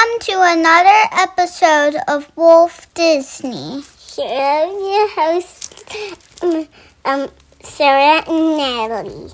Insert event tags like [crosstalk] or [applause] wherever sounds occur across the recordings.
Welcome to another episode of Wolf Disney. Here are your hosts, um, um, Sarah and Natalie.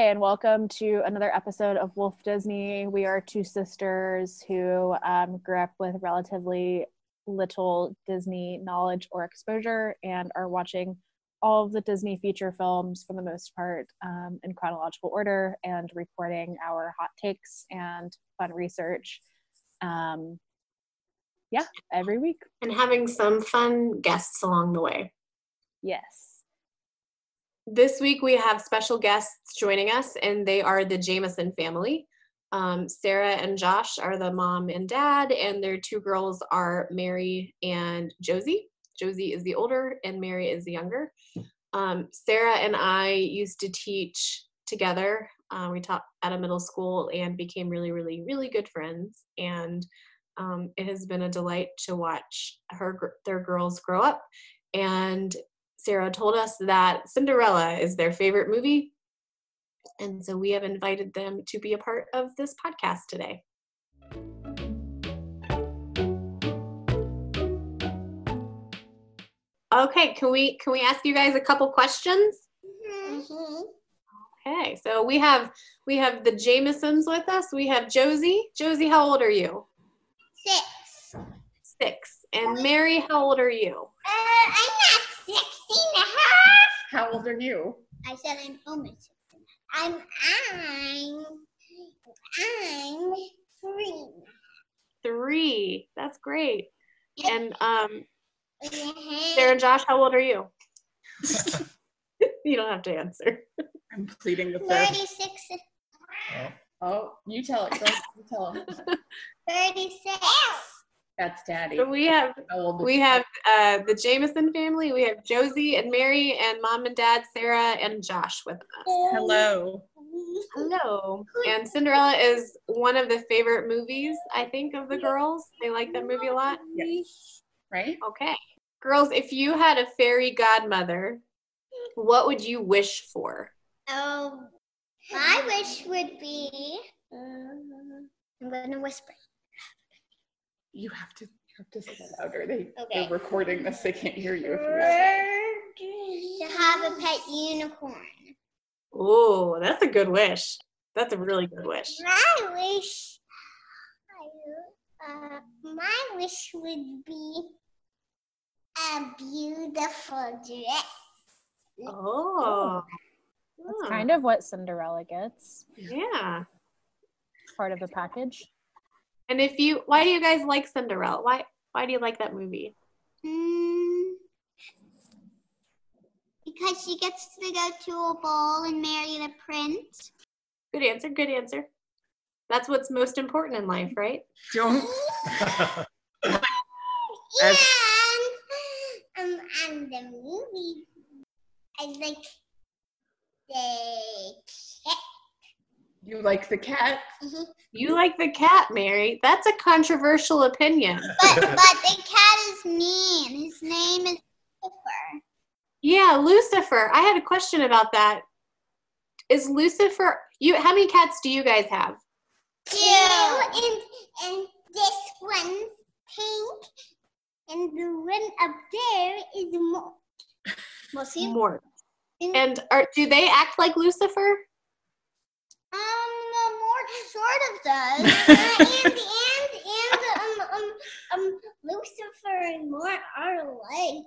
Hey, and welcome to another episode of Wolf Disney. We are two sisters who um, grew up with relatively little Disney knowledge or exposure and are watching all of the Disney feature films for the most part um, in chronological order and reporting our hot takes and fun research. Um, yeah, every week. and having some fun guests along the way. Yes. This week we have special guests joining us, and they are the Jameson family. Um, Sarah and Josh are the mom and dad, and their two girls are Mary and Josie. Josie is the older, and Mary is the younger. Um, Sarah and I used to teach together. Uh, we taught at a middle school and became really, really, really good friends. And um, it has been a delight to watch her their girls grow up. And Sarah told us that Cinderella is their favorite movie. And so we have invited them to be a part of this podcast today. Okay, can we can we ask you guys a couple questions? Okay, so we have we have the Jamesons with us. We have Josie. Josie, how old are you? Six. Six. And Mary, how old are you? Uh, I'm not 16 and a half. How old are you? I said I'm almost 16. I'm, I'm, I'm three. Three. That's great. And um, Mhm. Sarah and Josh, how old are you? [laughs] you don't have to answer. I'm pleading the fifth. 36, Oh, you tell it. Go, you tell him. [laughs] 36. That's daddy. So we have How old is we have uh, the Jameson family. We have Josie and Mary and mom and dad Sarah and Josh with us. Hello. Hello. And Cinderella is one of the favorite movies I think of the girls. They like that movie a lot. Yes. Right? Okay. Girls, if you had a fairy godmother, what would you wish for? Oh, my wish would be. Uh, I'm gonna whisper. You have to you have to say it louder. They Okay. they're recording this. They can't hear you. If you whisper. To have a pet unicorn. Oh, that's a good wish. That's a really good wish. My wish. Uh, my wish would be a beautiful dress. Oh. That's kind of what Cinderella gets. Yeah. Part of the package. And if you why do you guys like Cinderella? Why why do you like that movie? Mm, because she gets to go to a ball and marry the prince. Good answer, good answer. That's what's most important in life, right? Don't. [laughs] As- And, um, and the movie, I like the cat. You like the cat? Mm-hmm. You like the cat, Mary. That's a controversial opinion. But but the cat is mean. His name is Lucifer. Yeah, Lucifer. I had a question about that. Is Lucifer you how many cats do you guys have? Two. And and this one's pink, and the one up there is more. We'll. More. And, And are do they act like Lucifer? Um, the more sort of does. [laughs] Uh, and and and um um um Lucifer and more are alike,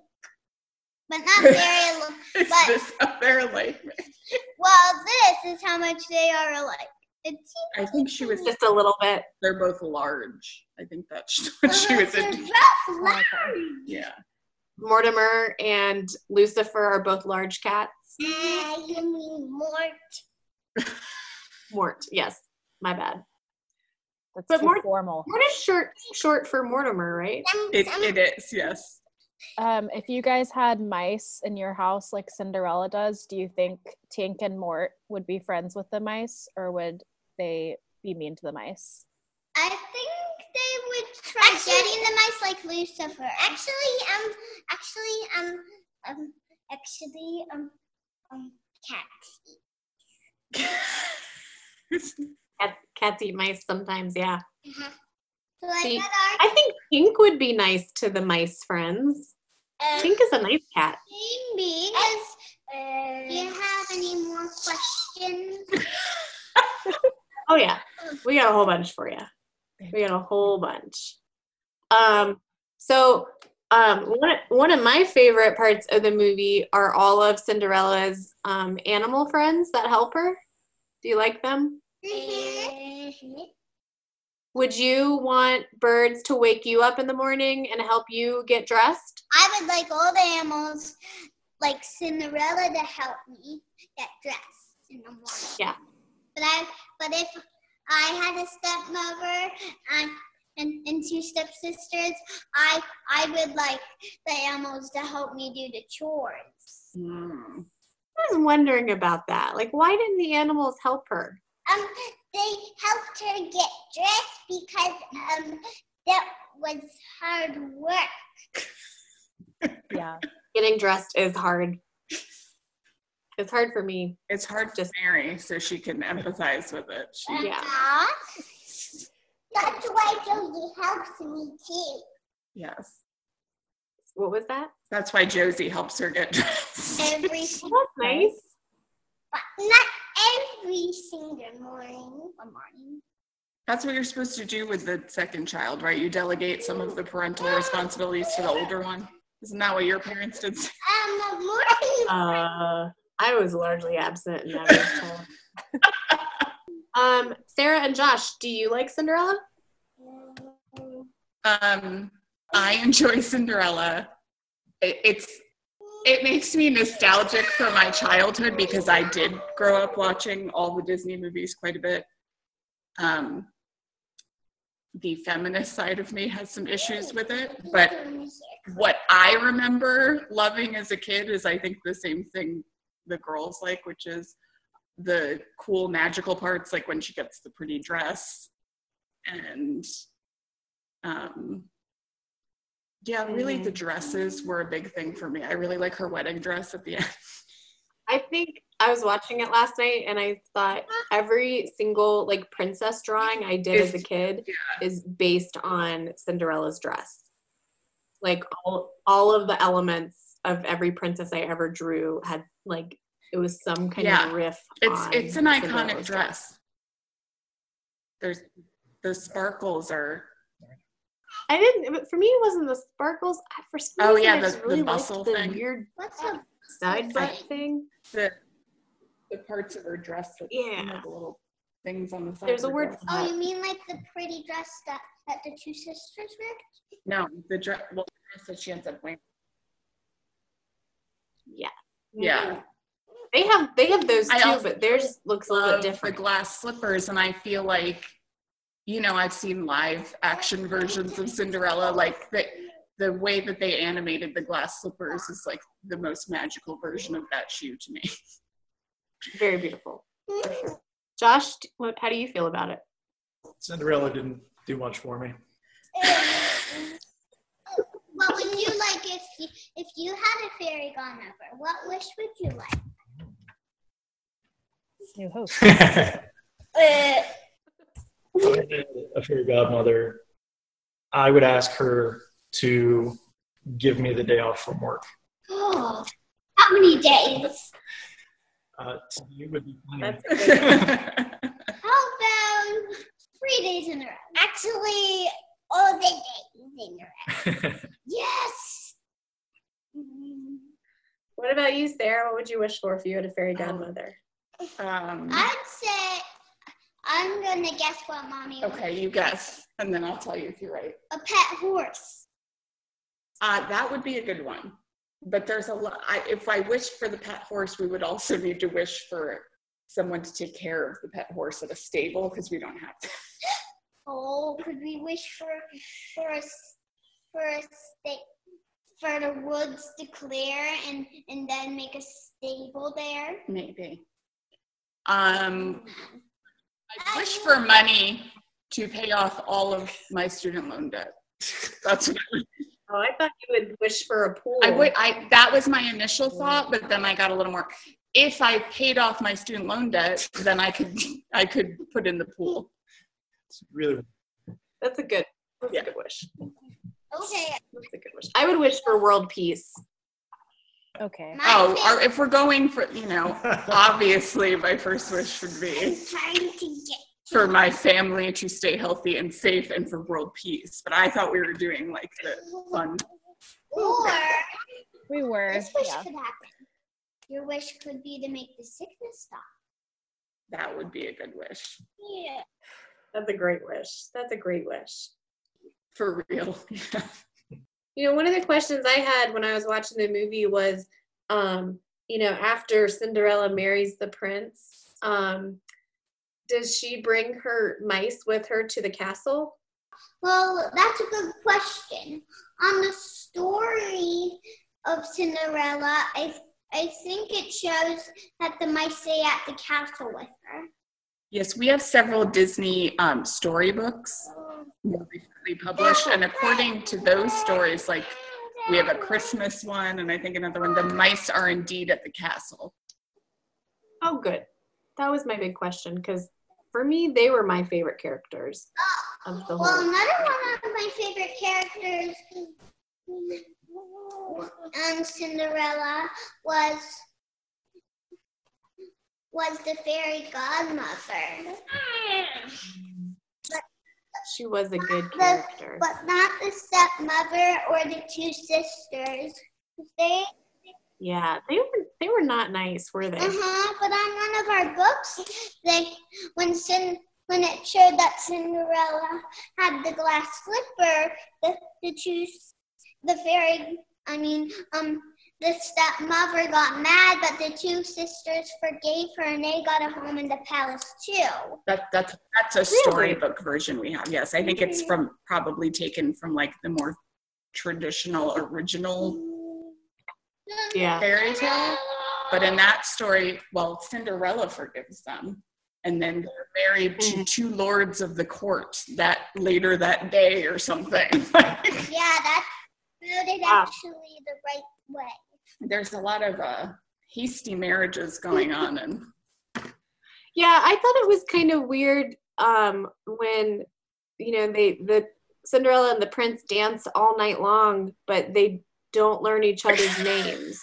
but not [laughs] very. alike. Is But- this a fair life? [laughs] Well, this is how much they are alike. It's I think she was. Just a little bit. They're both large. I think that's what she was They're in. both large. Yeah. Mortimer and Lucifer are both large cats. Uh, you mean Mort? Mort, yes. My bad. That's But too more- formal. Mort is short short for Mortimer, right? It, it is. Yes. Um, if you guys had mice in your house like Cinderella does, do you think Tink and Mort would be friends with the mice or would they be mean to the mice? I think they would try getting the mice like Lucifer. Actually, um, actually, um, um, actually, um, um, cats. [laughs] [laughs] Cat, cats eat mice sometimes, yeah. Uh-huh. So I See, I think Pink would be nice to the mice friends. our. Pink is a nice cat. Maybe. Do you have any more questions? [laughs] [laughs] Oh yeah, we got a whole bunch for you. We got a whole bunch. Um, so um, one one of my favorite parts of the movie are all of Cinderella's um, animal friends that help her. Do you like them? Mm-hmm. Would you want birds to wake you up in the morning and help you get dressed? I would like all the animals, like Cinderella, to help me get dressed in the morning. Yeah. But I, but if I had a stepmother and and, and two stepsisters, I I would like the animals to help me do the chores. Hmm. I was wondering about that. Like, why didn't the animals help her? Um, they helped her get dressed because um that was hard work. [laughs] Yeah. Getting dressed is hard. It's hard for me. It's hard to Just- Mary, so she can empathize with it. She, Yeah. Uh-huh. That's why Josie helps me too. yes. What was that? That's why Josie helps her get dressed. Every Well, [laughs] single, that's nice. but not every single morning. Or morning. That's what you're supposed to do with the second child, right? You delegate some of the parental responsibilities to the older one. Isn't that what your parents did? [laughs] Um, the morning. Uh, I was largely absent in that. [laughs] um, Sarah and Josh, do you like Cinderella? Um, I enjoy Cinderella. It, it's it makes me nostalgic for my childhood because I did grow up watching all the Disney movies quite a bit. Um, the feminist side of me has some issues with it, but what I remember loving as a kid is I think the same thing the girls like, which is the cool magical parts, like when she gets the pretty dress and um yeah, really the mm. dresses were a big thing for me. I really like her wedding dress at the end. [laughs] I think I was watching it last night and I thought every single like princess drawing I did as a kid yeah. is based on Cinderella's dress. Like all all of the elements of every princess I ever drew had like it was some kind Yeah. of riff. It's it's an iconic Cinderella's dress. There's the sparkles are I didn't. but For me, it wasn't the sparkles. I- For some Oh, yeah, I the- just the really bustle the thing. weird What's a side butt thing. the the parts of her dress that you know, Yeah. the little things on the side. There's a word Oh, that. you mean like the pretty dress that, that the two sisters wear? No, the dress well, the dress that she ends up wearing. Yeah. Yeah. They have they have those I too, also but theirs looks a little love bit the different. glass slippers, and I feel like, you know, I've seen live action versions of Cinderella. Like the the way that they animated the glass slippers is like the most magical version of that shoe to me. Very beautiful. sure. Josh, what, how do you feel about it? Cinderella didn't do much for me. What would you like if you, if you had a fairy godmother? What wish would you like? New host. [laughs] [laughs] If I had a fairy godmother, I would ask her to give me the day off from work. Oh, how many days? Uh, so you would be fine. That's [laughs] How about three days in a row? Actually, all the days in a row. [laughs] Yes. What about you, Sarah? What would you wish for if you had a fairy godmother? um, I'd say I'm gonna guess what mommy. okay, you guess, and then I'll tell you if you're right. A pet horse. Uh, that would be a good one. But there's a lot. I, if I wished for the pet horse, we would also need to wish for someone to take care of the pet horse at a stable because we don't have. [laughs] Oh, could we wish for for a for a sta- for the woods to clear and and then make a stable there. Maybe. Um, I wish for money to pay off all of my student loan debt. [laughs] That's what I would. Oh, I thought you would wish for a pool. I would. I that was my initial thought, but then I got a little more. If I paid off my student loan debt, then I could [laughs] I could put in the pool. It's really That's a good. That's Yeah. a good wish. Okay. That's a good wish. I would wish for world peace. Okay. My Oh, fa- or if we're going for you know, [laughs] obviously my first wish would be trying to get for my family to stay healthy and safe and for world peace. But I thought we were doing like the fun. or We were. this wish Yeah. could happen. Your wish could be to make the sickness stop. That would be a good wish. Yeah. That's a great wish. That's a great wish. For real. [laughs] You know, one of the questions I had when I was watching the movie was, um, you know, after Cinderella marries the prince, um, does she bring her mice with her to the castle? Well, that's a good question. On the story of Cinderella, I I think it shows that the mice stay at the castle with her. Yes, we have several Disney um, storybooks more recently published, and according to those stories, like we have a Christmas one, and I think another one. The mice are indeed at the castle. Oh, good. That was my big question because for me, they were my favorite characters of the Well, another one of my favorite characters on Cinderella was was the fairy godmother, hmm. She was a good The- character. but not the stepmother or the two sisters. They Yeah, they were they were not nice, were they? Uh-huh, but on one of our books, they when Cin, when it showed that Cinderella had the glass slipper, the the two the fairy, I mean, um, the stepmother got mad, but the two sisters forgave her, and they got a home in the palace too. That that's that's a Really? storybook version we have. Yes, I think it's mm-hmm. from probably taken from like the more traditional original mm-hmm. Yeah. fairy tale. But in that story, well, Cinderella forgives them. And then they're married to mm-hmm. two lords of the court that later that day or something. [laughs] Yeah, that's voted Wow. actually the right way. There's a lot of uh, hasty marriages going on, and [laughs] Yeah, I thought it was kind of weird um, when you know they the Cinderella and the prince dance all night long, but they don't learn each other's [laughs] names.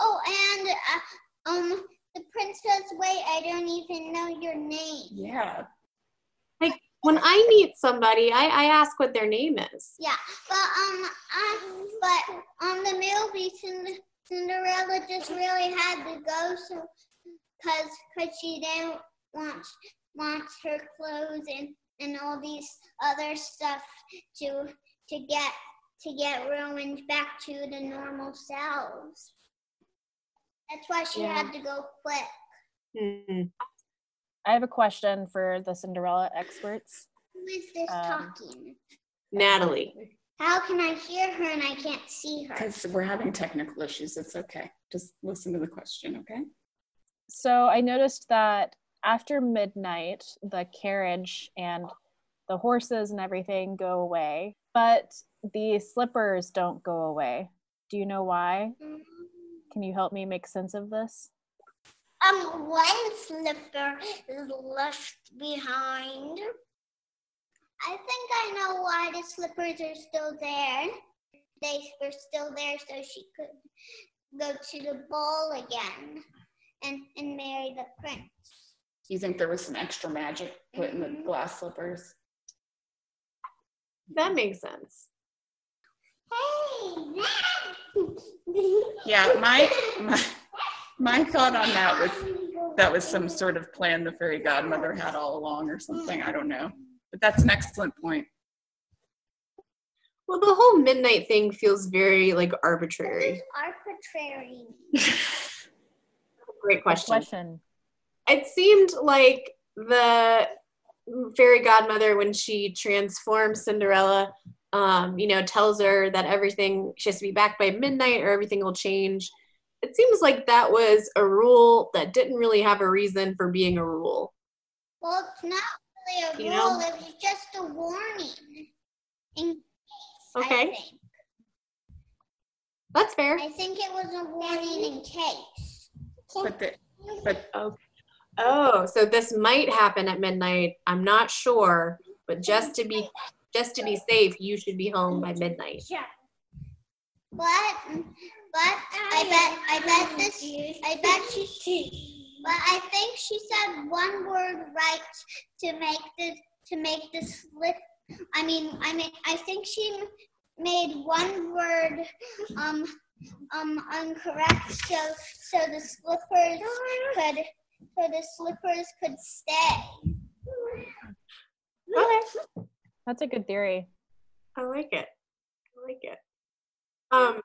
Oh, and uh, um, the princess. Wait, I don't even know your name. yeah, When I meet somebody, I, I ask what their name is. Yeah, but um, I, but on the movie, Cind- Cinderella just really had to go, so cause, cause she didn't want want her clothes and and all these other stuff to to get to get ruined back to the normal selves. That's why she Yeah. had to go quick. Hmm. I have a question for the Cinderella experts. Who is this Um, talking? Natalie. How can I hear her and I can't see her? because we're having technical issues. It's okay. Just listen to the question, okay? So I noticed that after midnight, the carriage and the horses and everything go away, but the slippers don't go away. Do you know why? Can you help me make sense of this? Um, one slipper is left behind. I think I know why the slippers are still there. They were still there so she could go to the ball again and, and marry the prince. Do you think there was some extra magic put in the glass slippers? That makes sense. Hey, [laughs] Yeah, my my my thought on that was that was some sort of plan the fairy godmother had all along or something. I don't know. But that's an excellent point. Well, the whole midnight thing feels very like arbitrary. arbitrary. [laughs] Great question. question. It seemed like the fairy godmother, when she transforms Cinderella, um, you know, tells her that everything she has to be back by midnight or everything will change. It seems like that was a rule that didn't really have a reason for being a rule. Well, it's not really a You rule. know? It was just a warning. In case, I Okay. think. That's fair. I think it was a warning in case. But the, but oh. oh, so this might happen at midnight. I'm not sure, but just to be just to be safe, you should be home by midnight. Yeah. But, but I bet, I bet this, I bet she, but I think she said one word right to make the, to make the slip. I mean, I mean, I think she made one word, um, um, incorrect. So, so the slippers could, so the slippers could stay. Okay. That's a good theory. I like it. I like it. Um,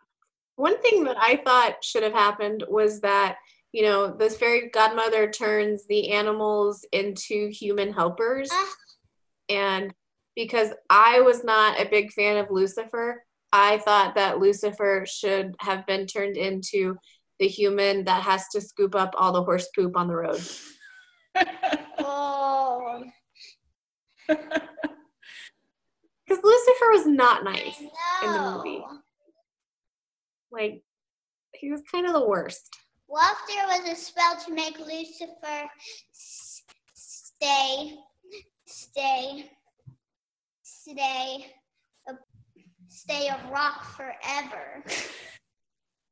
one thing that I thought should have happened was that you know this fairy godmother turns the animals into human helpers, Ah. and because I was not a big fan of Lucifer, I thought that Lucifer should have been turned into the human that has to scoop up all the horse poop on the road. [laughs] Oh, Because Lucifer was not nice. In the movie. Like he was kind of the worst. Well, if there was a spell to make Lucifer s- stay, stay, stay, a, stay a rock forever.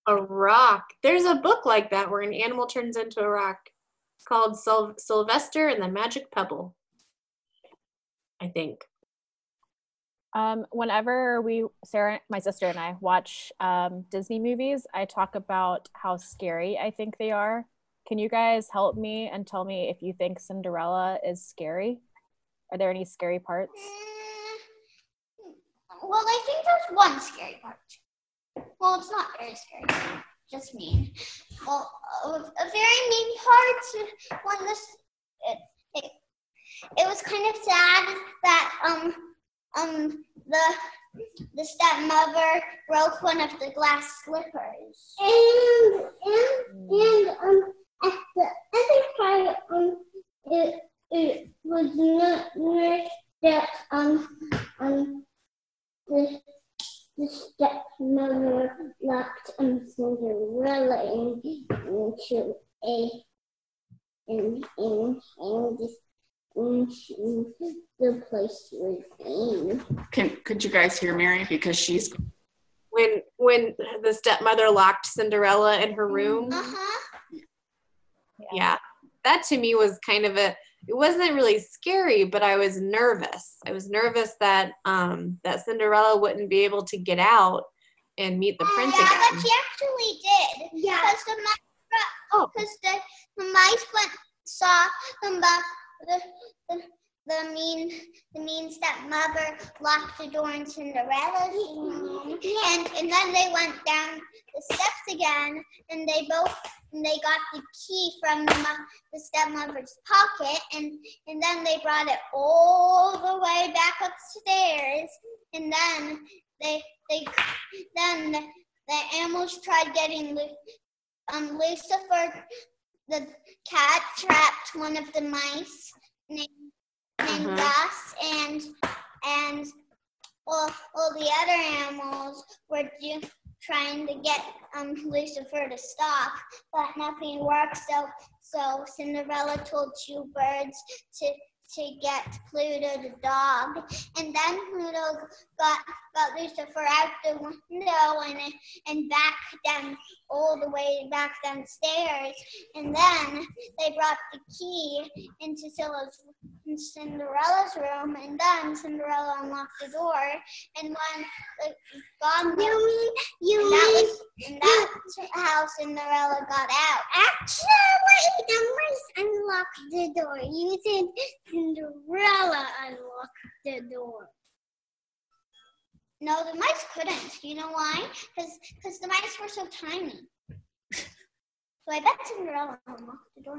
A rock. There's a book like that where an animal turns into a rock called Syl- Sylvester and the Magic Pebble. I think. Um, whenever we, Sarah, my sister, and I watch um, Disney movies, I talk about how scary I think they are. Can you guys help me and tell me if you think Cinderella is scary? Are there any scary parts? Mm, Well, I think there's one scary part. Well, it's not very scary, just mean. Well, a, a very mean part when this it, it it was kind of sad that um um the the stepmother broke one of the glass slippers. And and and um at the other part um it it was not nice that um um the the stepmother locked um Cinderella in, into a in in in this the place she was in. Can could you guys hear Mary because she's When when the stepmother locked Cinderella in her room. Uh-huh. Yeah. That to me was kind of a it wasn't really scary, but I was nervous. I was nervous that um that Cinderella wouldn't be able to get out and meet the prince yeah, again. but she actually did. Yeah. Because the mice, Oh. because the, the mice went saw the, mu- the the the mean the mean stepmother locked the door in Cinderella's room, and and then they went down the steps again, and they both and they got the key from the, the stepmother's pocket, and and then they brought it all the way back upstairs, and then they they then the, the animals tried getting um, Lucifer, the cat, trapped one of the mice named, named Uh-huh. Gus, and and all, all the other animals were do, trying to get um, Lucifer to stop, but nothing worked. So so Cinderella told two birds to to get Pluto the dog, and then Pluto got got Lucifer out the window and and back down all the way back downstairs, and then they brought the key into Cinderella's, in Cinderella's room, and then Cinderella unlocked the door, and when the godmother, you mean you and that was and that's how Cinderella got out. Actually, the mice unlocked the door. You said Cinderella unlocked the door. No, the mice couldn't. You know why? Because the mice were so tiny. So I bet Cinderella unlocked the door.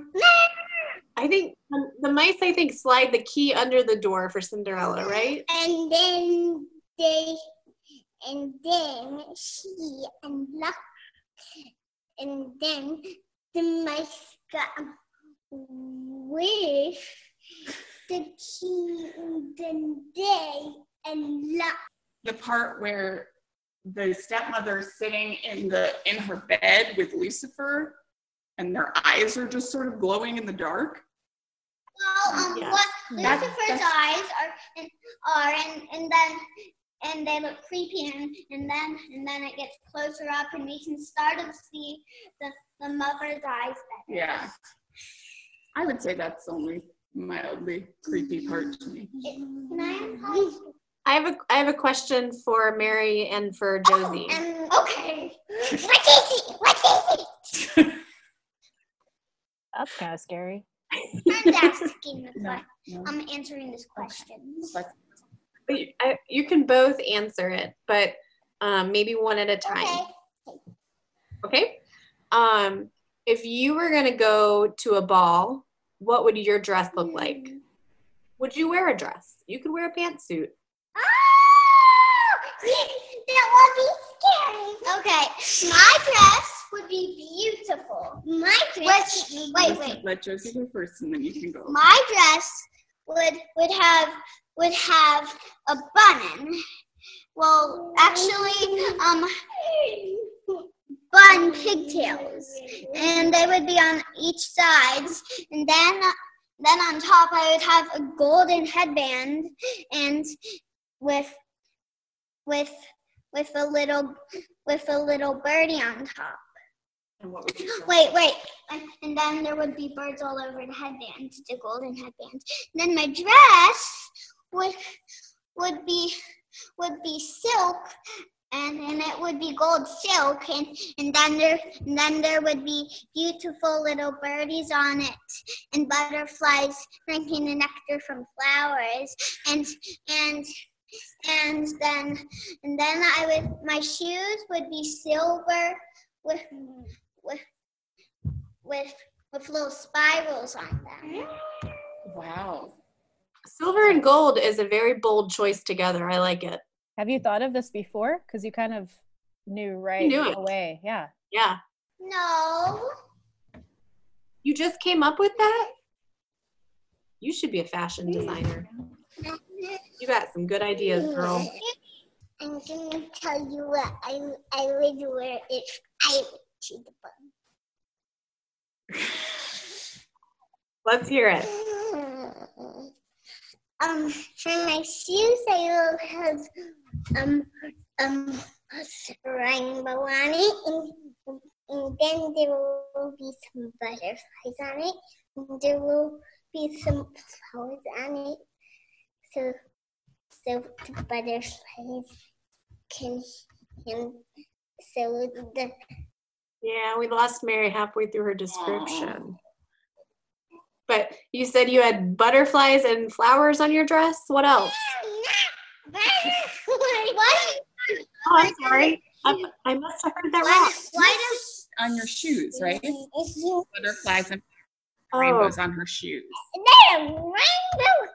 I think um, the mice I think slide the key under the door for Cinderella, right? And then they and then she unlocked and then the mice got with the key and then they unlocked The part where the stepmother's sitting in the in her bed with Lucifer and their eyes are just sort of glowing in the dark. well um Yes. what That- Lucifer's that's- eyes are and are and, and then and they look creepy and, and then and then it gets closer up and we can start to see the, the mother's eyes better. Yeah. I would say that's the only mildly creepy part to me. Can I unpause? I have a I have a question for Mary and for Josie. Um, okay. What is it? What is it? [laughs] That's kind of scary. I'm asking [laughs] the No, no. I'm answering this question. But But you, you can both answer it, but um, maybe one at a time. Okay. Okay. Um, if you were gonna go to a ball, what would your dress look like? Would you wear a dress? You could wear a pantsuit. Oh, [laughs] that would be scary. Okay, my dress would be beautiful. My dress. Which, wait, wait. Let Josie go first and then you can go. My dress would would have would have a button. Well, actually, um, bun pigtails, and they would be on each sides, and then then on top I would have a golden headband, and with with with a little with a little birdie on top. And what would you [laughs] say? Wait, wait. And, and then there would be birds all over the headbands, the golden headband. then my dress would would be would be silk and, and it would be gold silk and, and then there and then there would be beautiful little birdies on it and butterflies drinking the nectar from flowers and and and then and then I would my shoes would be silver with with with with little spirals on them. Wow. Silver and gold is a very bold choice together. I like it. Have you thought of this before? Because you kind of knew right knew it. away. Yeah. Yeah. No. You just came up with that? You should be a fashion designer. You got some good ideas, girl. I'm gonna tell you what I I would wear if I [laughs] Let's hear it. Um, for my shoes, I will have um um rainbow on it, and, and then there will be some butterflies on it, and there will be some flowers on it, so so the butterflies can can so the Yeah, we lost Mary halfway through her description. But you said you had butterflies and flowers on your dress. What else? what? Oh, I'm sorry. I, I must have heard that wrong. why On your shoes, right? Butterflies and Oh, rainbows on her shoes. there a rainbow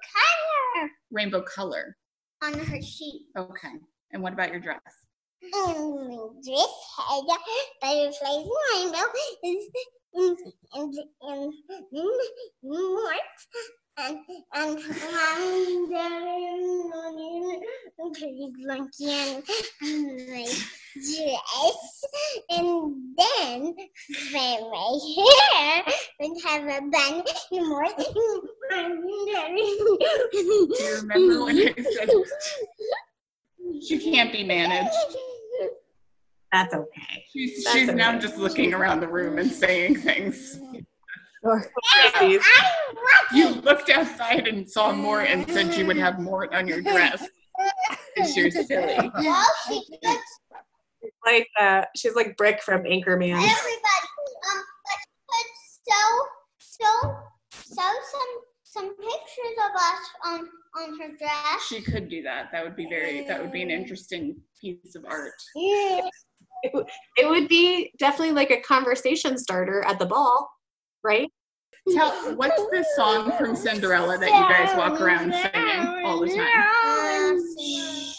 color Rainbow color. on her sheet? Okay. And what about your dress? And my dress had butterflies and rainbow and and and and more and and and and pretty monkey on my dress. And then for my hair would have a bun. And more Do you remember when I said [laughs] she can't be managed? that's okay. She's, That's she's now just looking around the room and saying things. Josie's. You looked outside and saw more and said you would have more on your dress because you're silly. Well, she puts Like uh, she's like Brick from Anchorman. everybody. Um, let's put so so so some some pictures of us on on her dress. She could do that. That would be very, that would be an interesting piece of art. Yeah. It would be definitely like a conversation starter at the ball, right? Tell, what's the song from Cinderella that you guys walk around singing all the time?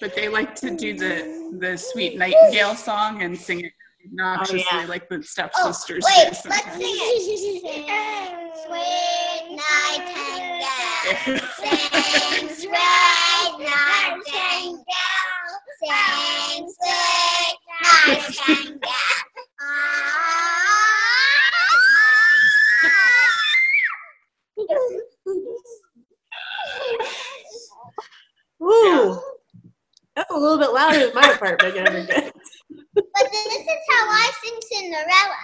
but they like to do the the sweet nightingale song and sing it obnoxiously oh, yeah. like the Oh, wait, do let's sing it. Sweet nightingale, sing sweet nightingale, sing sweet nightingale. Woo! That's a little bit louder than my part, but gonna be good. But this is how I sing Cinderella.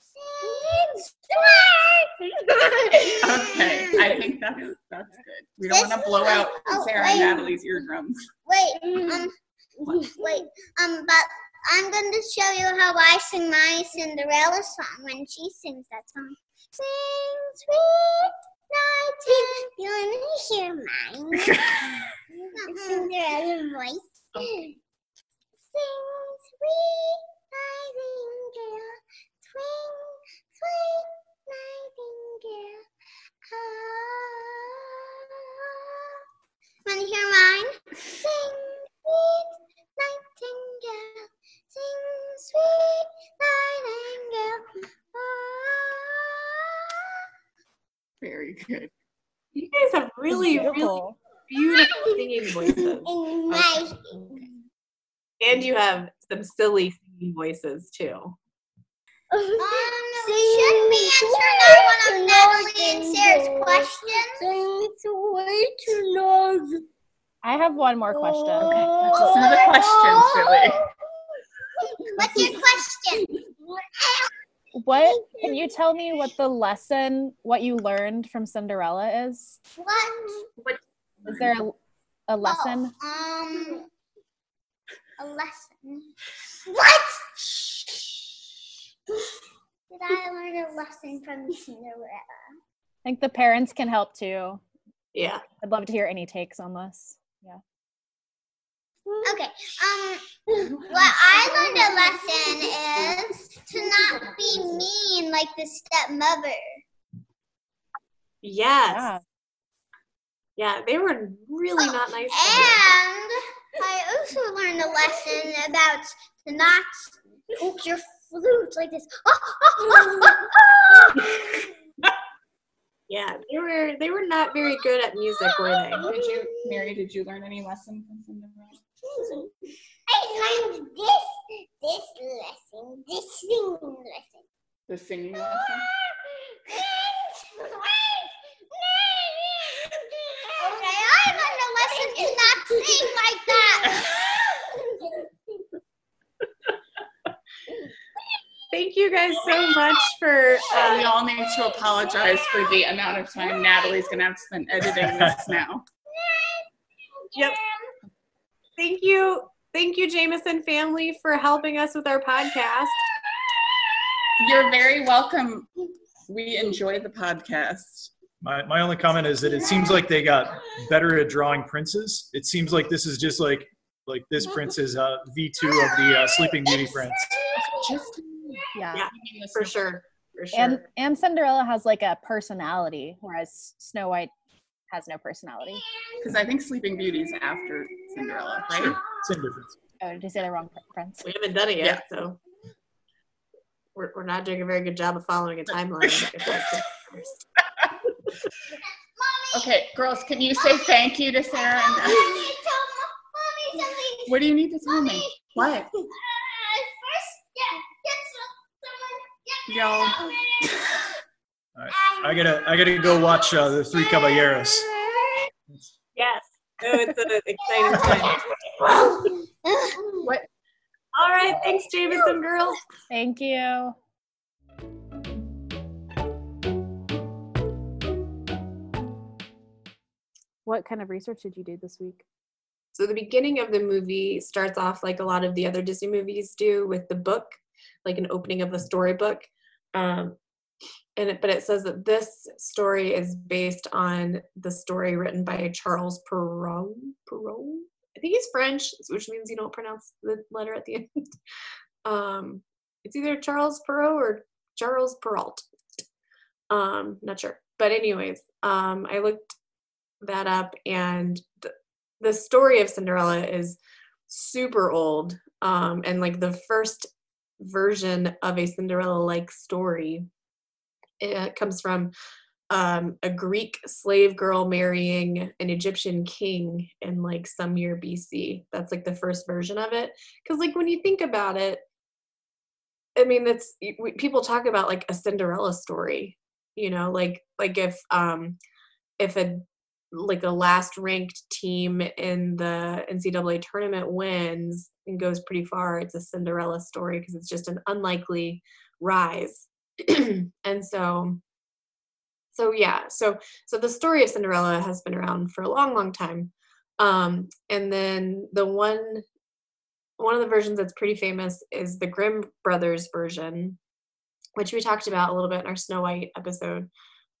Sing Okay, I think that is that's good. We don't want to blow out Oh, Sarah wait. and Natalie's eardrums. Wait, um, wait, um, but I'm going to show you how I sing my Cinderella song when she sings that song. Sing sweet nightingale. You want to hear mine? [laughs] Cinderella voice. Sing sweet nightingale, swing, swing nightingale. Ah. Want to hear mine? Sing sweet nightingale, sing sweet nightingale. Ah. Very good. You guys have really, really Beautiful. beautiful singing voices. [laughs] In my And you have some silly singing voices too. Um, should we answer now one of Natalie and Sarah's questions? I have one more question. Let's listen to the question, silly. What's your question? What can you tell me what the lesson, what you learned from Cinderella is? What? Is there a, a lesson? Oh, um, a lesson. What? Did I learn a lesson from Cinderella? I think the parents can help too. Yeah. I'd love to hear any takes on this. Yeah. Okay. Um, what I learned a lesson is to not be mean like the stepmother. Yes. Yeah. Yeah, they were really not nice. to. And I also learned a lesson about to not poke your flute like this. Ah, ah, ah, yeah, they were they were not very good at music, were they? Did you, Mary? Did you learn any lesson from Cinderella? I learned this, this lesson, this singing lesson. The singing lesson. Okay, I learned a lesson to not sing like that. Thank you guys so much for we uh, all need to apologize for the amount of time Natalie's gonna have to spend editing this now. Yep. thank you thank you Jameson family for helping us with our podcast. You're very welcome. We enjoy the podcast. My, my only comment is that it seems like they got better at drawing princes. It seems like this is just like like this prince is uh, V2 of the uh, Sleeping Beauty prince. Just Yeah. Yeah, For sure. For sure. And and Cinderella has like a personality, whereas Snow White has no personality. because I think Sleeping Beauty's after Cinderella, right? Same difference. Oh, did you say the wrong prince? we haven't done it yet, so we're, we're not doing a very good job of following a timeline. [laughs] If that's it first. Okay, girls, can you say thank you to Sarah? And Mommy, tell mo- mommy something. what do you need to tell me? What? Uh, first, yeah, get some, Y'all. [laughs] All right. I gotta I gotta go watch uh, the Three Caballeros. Yes. Oh, it's an exciting time. What? All right. Thanks, Jameson girls. Thank you. What kind of research did you do this week? So the beginning of the movie starts off like a lot of the other Disney movies do with the book, like an opening of a storybook. Um, and it, but it says that this story is based on the story written by Charles Perrault. Perrault? I think he's French, which means you don't pronounce the letter at the [laughs] end. um, it's either Charles Perrault or Charles Perrault. Um, not sure. But anyways, um, I looked that up and th- the story of Cinderella is super old. Um, and like the first version of a Cinderella like story it comes from um, a Greek slave girl marrying an Egyptian king in like some year BC. That's like the first version of it. Because like when you think about it, I mean, that's people talk about like a Cinderella story. You know, like like if um if a like a last ranked team in the NCAA tournament wins and goes pretty far, it's a Cinderella story because it's just an unlikely rise. [clears throat] and so so yeah so so the story of cinderella has been around for a long long time um and then the one one of the versions that's pretty famous is the grimm brothers version which we talked about a little bit in our snow white episode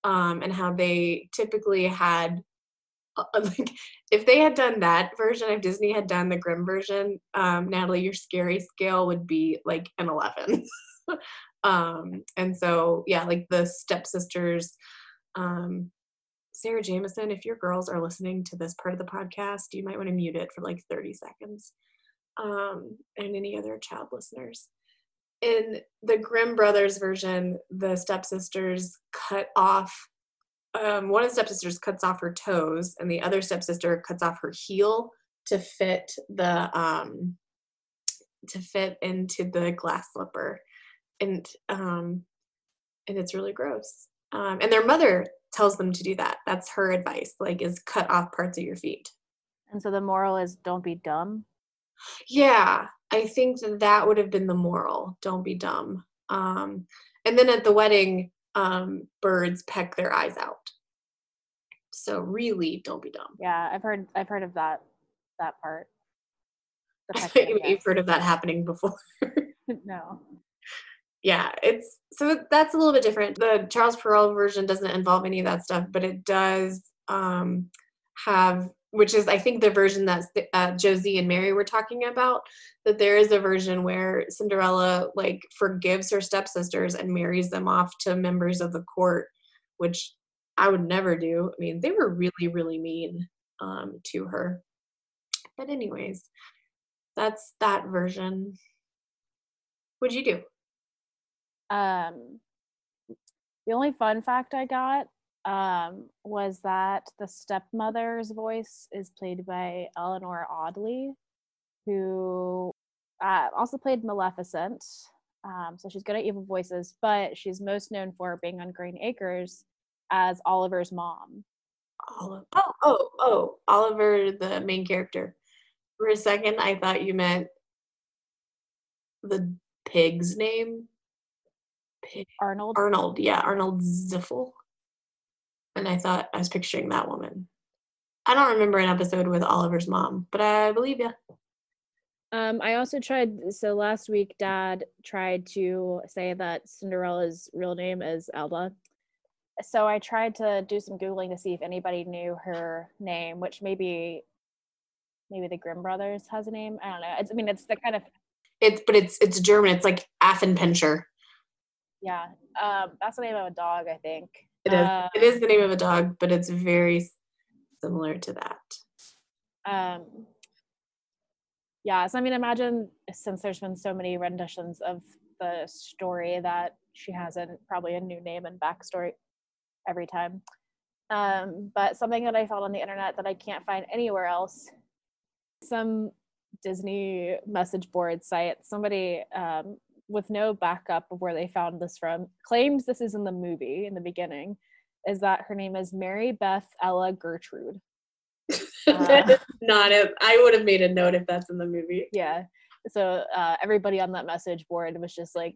um and how they typically had [laughs] like if they had done that version if disney had done the grimm version um natalie your scary scale would be like an 11 [laughs] um and so yeah like the stepsisters um, Sarah Jameson, if your girls are listening to this part of the podcast, you might want to mute it for like 30 seconds. Um, and any other child listeners. In the Grimm Brothers version, the stepsisters cut off, um, one of the stepsisters cuts off her toes, and the other stepsister cuts off her heel to fit the um, to fit into the glass slipper, and um, and it's really gross. Um, and their mother tells them to do that. That's her advice, like is cut off parts of your feet. And so the moral is don't be dumb. Yeah, I think that that would have been the moral. Don't be dumb. Um, and then at the wedding, um, birds peck their eyes out. So really, don't be dumb. Yeah, I've heard. I've heard of that. That part. [laughs] You've heard of that happening before. [laughs] [laughs] no yeah, it's so that's a little bit different. The Charles Perrault version doesn't involve any of that stuff, but it does um, have, which is I think the version that uh, Josie and Mary were talking about. That there is a version where Cinderella like forgives her stepsisters and marries them off to members of the court, which I would never do. I mean, they were really really mean um, to her. But anyways, that's that version. What'd you do? Um, the only fun fact I got um, was that the stepmother's voice is played by Eleanor Audley, who uh, also played Maleficent. Um, so she's good at evil voices, but she's most known for being on Green Acres as Oliver's mom. Oliver. Oh, oh, oh, Oliver, the main character. For a second, I thought you meant the pig's name. Pig. Arnold. Arnold, yeah, Arnold Ziffel. And I thought I was picturing that woman. I don't remember an episode with Oliver's mom, but I believe you. Um, I also tried. So last week, Dad tried to say that Cinderella's real name is Elba. So I tried to do some googling to see if anybody knew her name, which maybe, maybe the Grimm brothers has a name. I don't know. It's, I mean, it's the kind of. It's but it's it's German. It's like Affenpinscher. Yeah, um, that's the name of a dog, I think. It is. Uh, it is the name of a dog, but it's very similar to that. Um, yeah, so I mean, imagine since there's been so many renditions of the story that she has a probably a new name and backstory every time. Um, but something that I found on the internet that I can't find anywhere else, some Disney message board site, somebody um, with no backup of where they found this from, claims this is in the movie in the beginning, is that her name is Mary Beth Ella Gertrude. [laughs] uh, not it. I would have made a note if that's in the movie. Yeah. So uh, everybody on that message board was just like,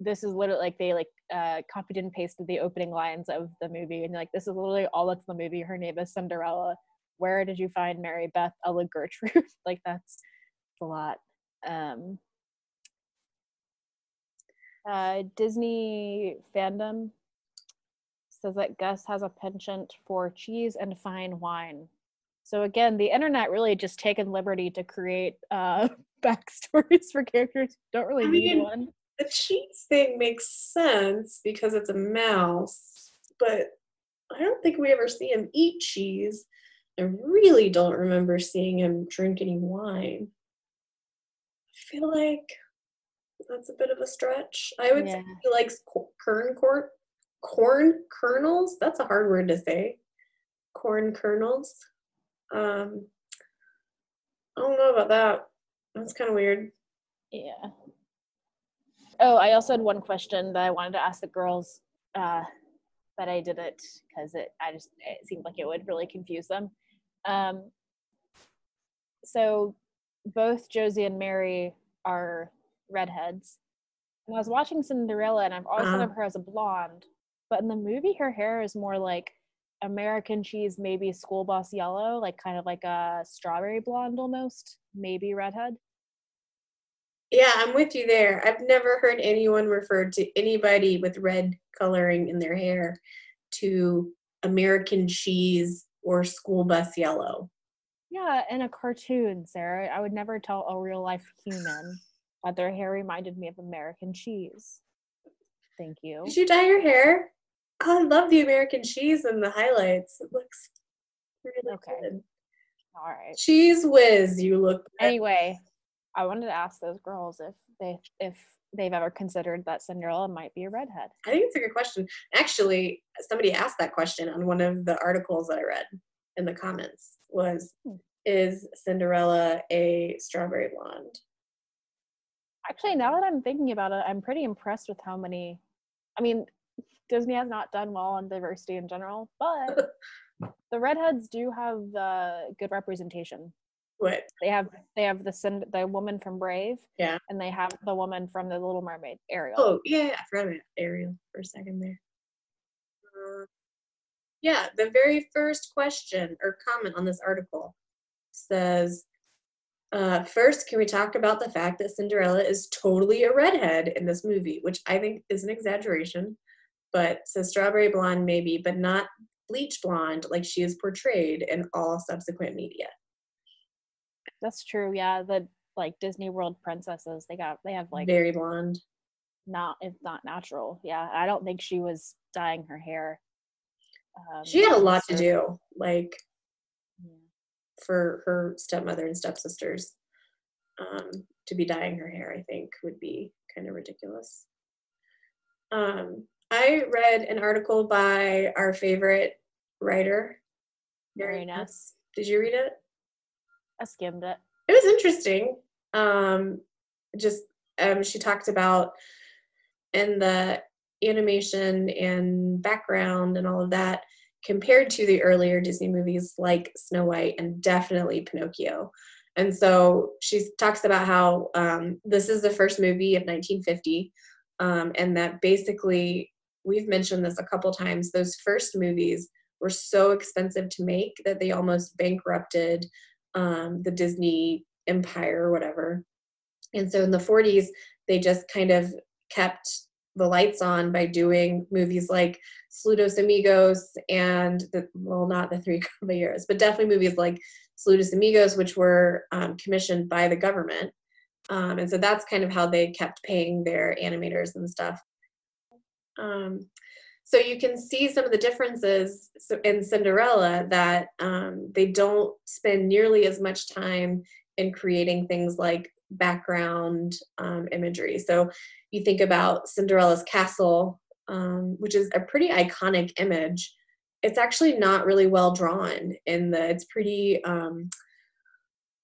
this is literally like they like uh, copied and pasted the opening lines of the movie, and like this is literally all that's in the movie. Her name is Cinderella. Where did you find Mary Beth Ella Gertrude? [laughs] like that's a lot. Um, uh, Disney fandom says that Gus has a penchant for cheese and fine wine. So again, the internet really just taken liberty to create uh, [laughs] backstories for characters who don't really I need mean, one. The cheese thing makes sense because it's a mouse, but I don't think we ever see him eat cheese. I really don't remember seeing him drink any wine. I feel like that's a bit of a stretch. I would say he likes corn, corn kernels. That's a hard word to say. Corn kernels. Um, I don't know about that. That's kind of weird. Yeah. Oh, I also had one question that I wanted to ask the girls, uh, but I didn't because it I just it seemed like it would really confuse them. Um, so both Josie and Mary are redheads. And I was watching Cinderella, and I've always thought of her as a blonde, but in the movie, her hair is more like American cheese, maybe school bus yellow, like kind of like a strawberry blonde almost, maybe redhead. Yeah, I'm with you there. I've never heard anyone refer to anybody with red coloring in their hair to American cheese or school bus yellow. Yeah, in a cartoon, Sarah, I would never tell a real life human that their hair reminded me of American cheese. Thank you. Did you dye your hair? Oh, I love the American cheese and the highlights. It looks really Okay. good. All right. Cheese whiz, you look. Anyway, I wanted to ask those girls if they if they've ever considered that Cinderella might be a redhead. I think it's a good question. Actually, somebody asked that question on one of the articles that I read in the comments. Was Hmm. is Cinderella a strawberry blonde? Actually, now that I'm thinking about it, I'm pretty impressed with how many. I mean, Disney has not done well on diversity in general, but [laughs] the redheads do have uh, good representation. What? They have they have the the woman from Brave, Yeah. and they have the woman from the Little Mermaid, Ariel. Oh, yeah, yeah, I forgot about Ariel for a second there. Uh, yeah, the very first question or comment on this article says, uh, first, can we talk about the fact that Cinderella is totally a redhead in this movie, which I think is an exaggeration, but says strawberry blonde maybe, but not bleach blonde like she is portrayed in all subsequent media. That's true. Yeah, the like Disney World princesses, they got they have like Very blonde. not it's not natural. Yeah, I don't think she was dyeing her hair. Um, She had a lot to do, like. For her stepmother and stepsisters um, to be dyeing her hair, I think would be kind of ridiculous. Um, I read an article by our favorite writer. Ness. Did you read it? I skimmed it. It was interesting. Um, just um, she talked about in the animation and background and all of that compared to the earlier Disney movies like Snow White and definitely Pinocchio. And so she talks about how um, this is the first movie of 1950, um, and that basically we've mentioned this a couple times. Those first movies were so expensive to make that they almost bankrupted um, the Disney empire or whatever. And so in the 40s, they just kind of kept the lights on by doing movies like Saludos Amigos and the well, not the Three [laughs] Caballeros, but definitely movies like Saludos Amigos, which were um, commissioned by the government. Um, and so that's kind of how they kept paying their animators and stuff. Um, so you can see some of the differences in Cinderella that um, they don't spend nearly as much time in creating things like background um, imagery. So you think about Cinderella's castle, um, which is a pretty iconic image. It's actually not really well drawn in the. It's pretty. Um,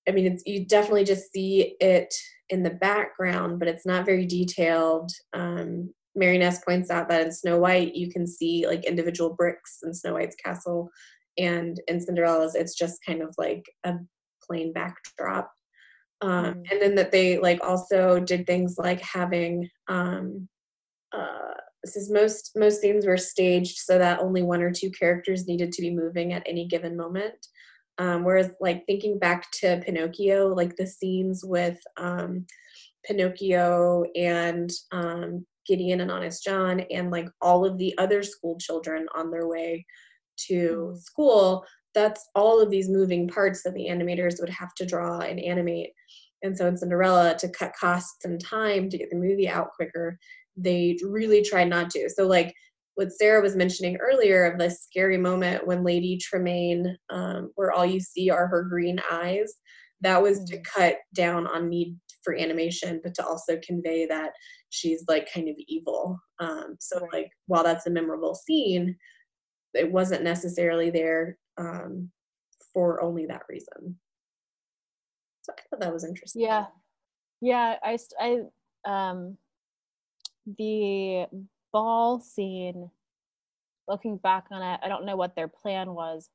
I mean, it's you definitely just see it in the background, but it's not very detailed. Um, Mari Ness points out that in Snow White, you can see like individual bricks in Snow White's castle, and in Cinderella's, it's just kind of like a plain backdrop. Um, Mm. And then that they like also did things like having um, uh, this is most most scenes were staged so that only one or two characters needed to be moving at any given moment. Um, whereas like thinking back to Pinocchio, like the scenes with um, Pinocchio and um, Gideon and Honest John and like all of the other school children on their way to Mhm. school, that's all of these moving parts that the animators would have to draw and animate. And so in Cinderella, to cut costs and time to get the movie out quicker, they really tried not to. So like what Sarah was mentioning earlier of this scary moment when Lady Tremaine, um, where all you see are her green eyes, that was to cut down on need for animation, but to also convey that she's like kind of evil. Um, so like while that's a memorable scene, it wasn't necessarily there um, for only that reason. So I thought that was interesting. Yeah. Yeah, I I um the ball scene looking back on it, I don't know what their plan was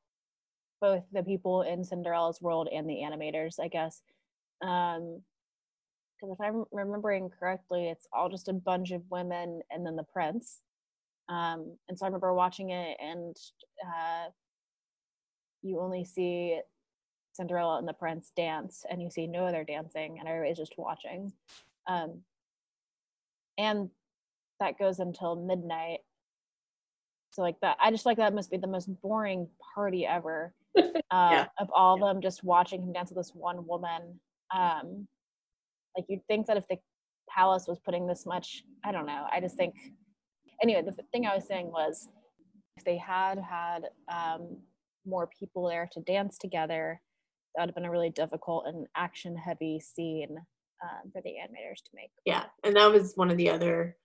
both the people in Cinderella's world and the animators, I guess. Um because if I'm remembering correctly, it's all just a bunch of women and then the prince. Um, and so I remember watching it, and uh, you only see Cinderella and the prince dance, and you see no other dancing, and everybody's just watching. Um, and that goes until midnight. So like that, I just like that must be the most boring party ever. [laughs] Uh, Yeah. Of all of them, just watching him dance with this one woman. Um, like you'd think that if the palace was putting this much, I don't know. I just think. Anyway, the thing I was saying was, if they had had um, more people there to dance together, that would have been a really difficult and action-heavy scene um, for the animators to make. yeah and that was one of the other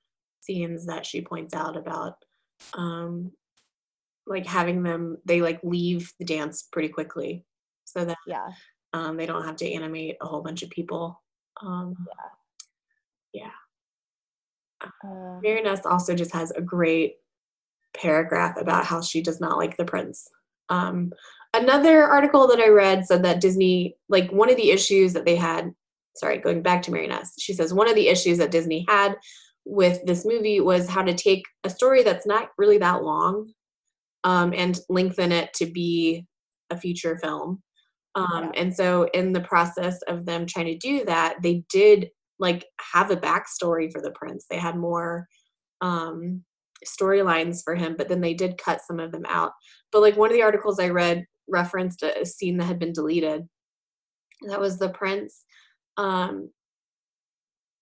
scenes that she points out about um like having them they like leave the dance pretty quickly so that Yeah. um they don't have to animate a whole bunch of people. Um Uh, Mari Ness also just has a great paragraph about how she does not like the prince um another article that i read said that disney like one of the issues that they had sorry going back to Mari Ness she says one of the issues that disney had with this movie was how to take a story that's not really that long um, and lengthen it to be a feature film. Um, And so, in the process of them trying to do that, they did like have a backstory for the prince. They had more um, storylines for him, but then they did cut some of them out. But like one of the articles I read referenced a, scene that had been deleted. That was the prince. Um,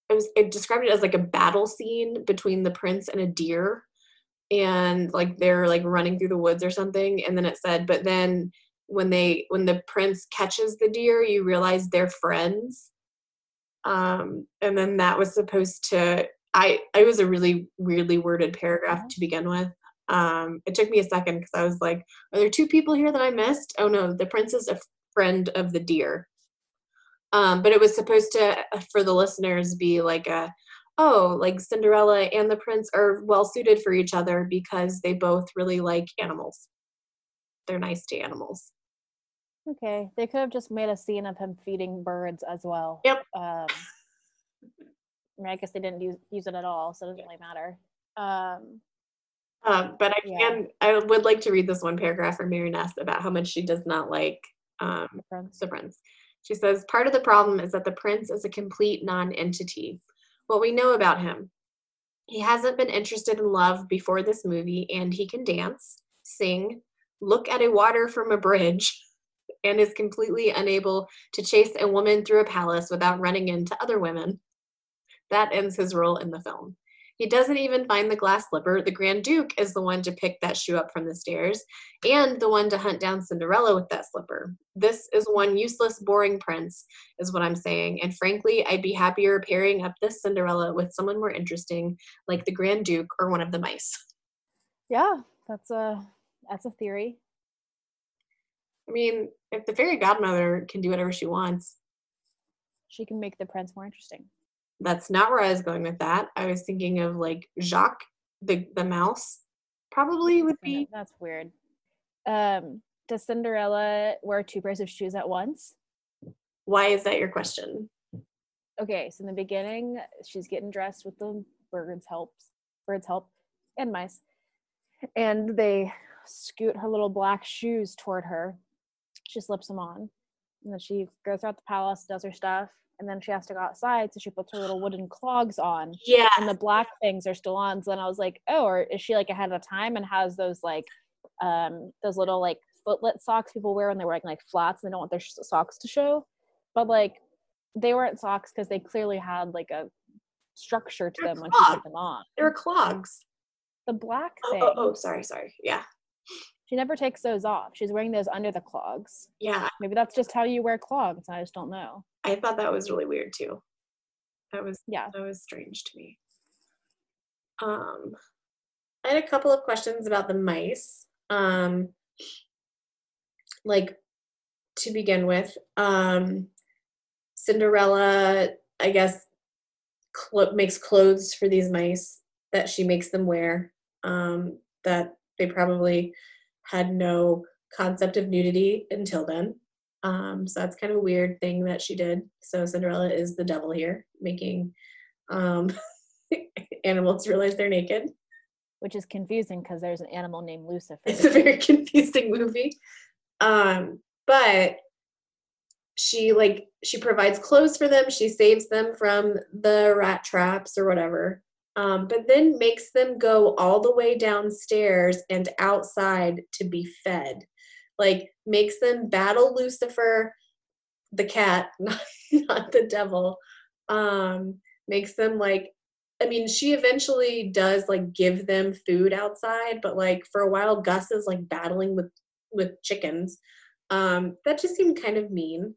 it was it described it as like a battle scene between the prince and a deer and like they're like running through the woods or something and then it said but then when they when the prince catches the deer you realize they're friends um and then that was supposed to i it was a really weirdly worded paragraph to begin with. Um it took me a second because i was like are there two people here that i missed? Oh no the prince is a friend of the deer. Um, but it was supposed to uh, for the listeners be like a oh like cinderella and the prince are well suited for each other because they both really like animals. They're nice to animals. Okay, they could have just made a scene of him feeding birds as well. Yep. Um, I, mean, I guess they didn't use, use it at all, so it doesn't really matter. Um, um, but i Yeah. can i would like to read this one paragraph from Mari Ness about how much she does not like um, the prince. the prince. She says, Part of the problem is that the prince is a complete non entity. What we know about him he hasn't been interested in love before this movie, and he can dance, sing, look at a water from a bridge, and is completely unable to chase a woman through a palace without running into other women. That ends his role in the film. He doesn't even find the glass slipper. The Grand Duke is the one to pick that shoe up from the stairs and the one to hunt down Cinderella with that slipper. This is one useless, boring prince, is what I'm saying. And frankly, I'd be happier pairing up this Cinderella with someone more interesting, like the Grand Duke or one of the mice. Yeah, that's a that's a theory. I mean, if the fairy godmother can do whatever she wants, She can make the prince more interesting. That's not where I was going with that. I was thinking of like Jaq, the the mouse, probably would be. That's weird. Um, does Cinderella wear two pairs of shoes at once? Why is that your question? Okay, so in the beginning, she's getting dressed with the birds helps, birds help, and mice, and they scoot her little black shoes toward her. She slips them on, and then she goes throughout the palace, does her stuff, and then she has to go outside, so she puts her little wooden clogs on, Yeah, and the black things are still on. So then I was like, oh, or is she like ahead of time and has those like, um, those little like footlet socks people wear when they're wearing like flats and they don't want their sh- socks to show, but like they weren't socks because they clearly had like a structure to They're them when she put them on. there are clogs. The black Oh, thing. oh, oh, sorry, sorry. Yeah, She never takes those off. She's wearing those under the clogs. yeah. Maybe that's just how you wear clogs. I just don't know. I thought that was really weird too. That was Yeah. that was strange to me. Um, I had a couple of questions about the mice. Um, like to begin with, um, Cinderella, I guess, clo- makes clothes for these mice that she makes them wear. Um, that they probably had no concept of nudity until then. Um, so that's kind of a weird thing that she did. So Cinderella is the devil here, making um, [laughs] animals realize they're naked. Which is confusing because there's an animal named Lucifer. It's a very [laughs] confusing movie. Um, but she like she provides clothes for them, she saves them from the rat traps or whatever. Um, but then makes them go all the way downstairs and outside to be fed. Like makes them battle Lucifer, the cat, [laughs] not, not the devil. Um, makes them like I mean, she eventually does like give them food outside, but like for a while, Gus is like battling with with chickens. Um, that just seemed kind of mean.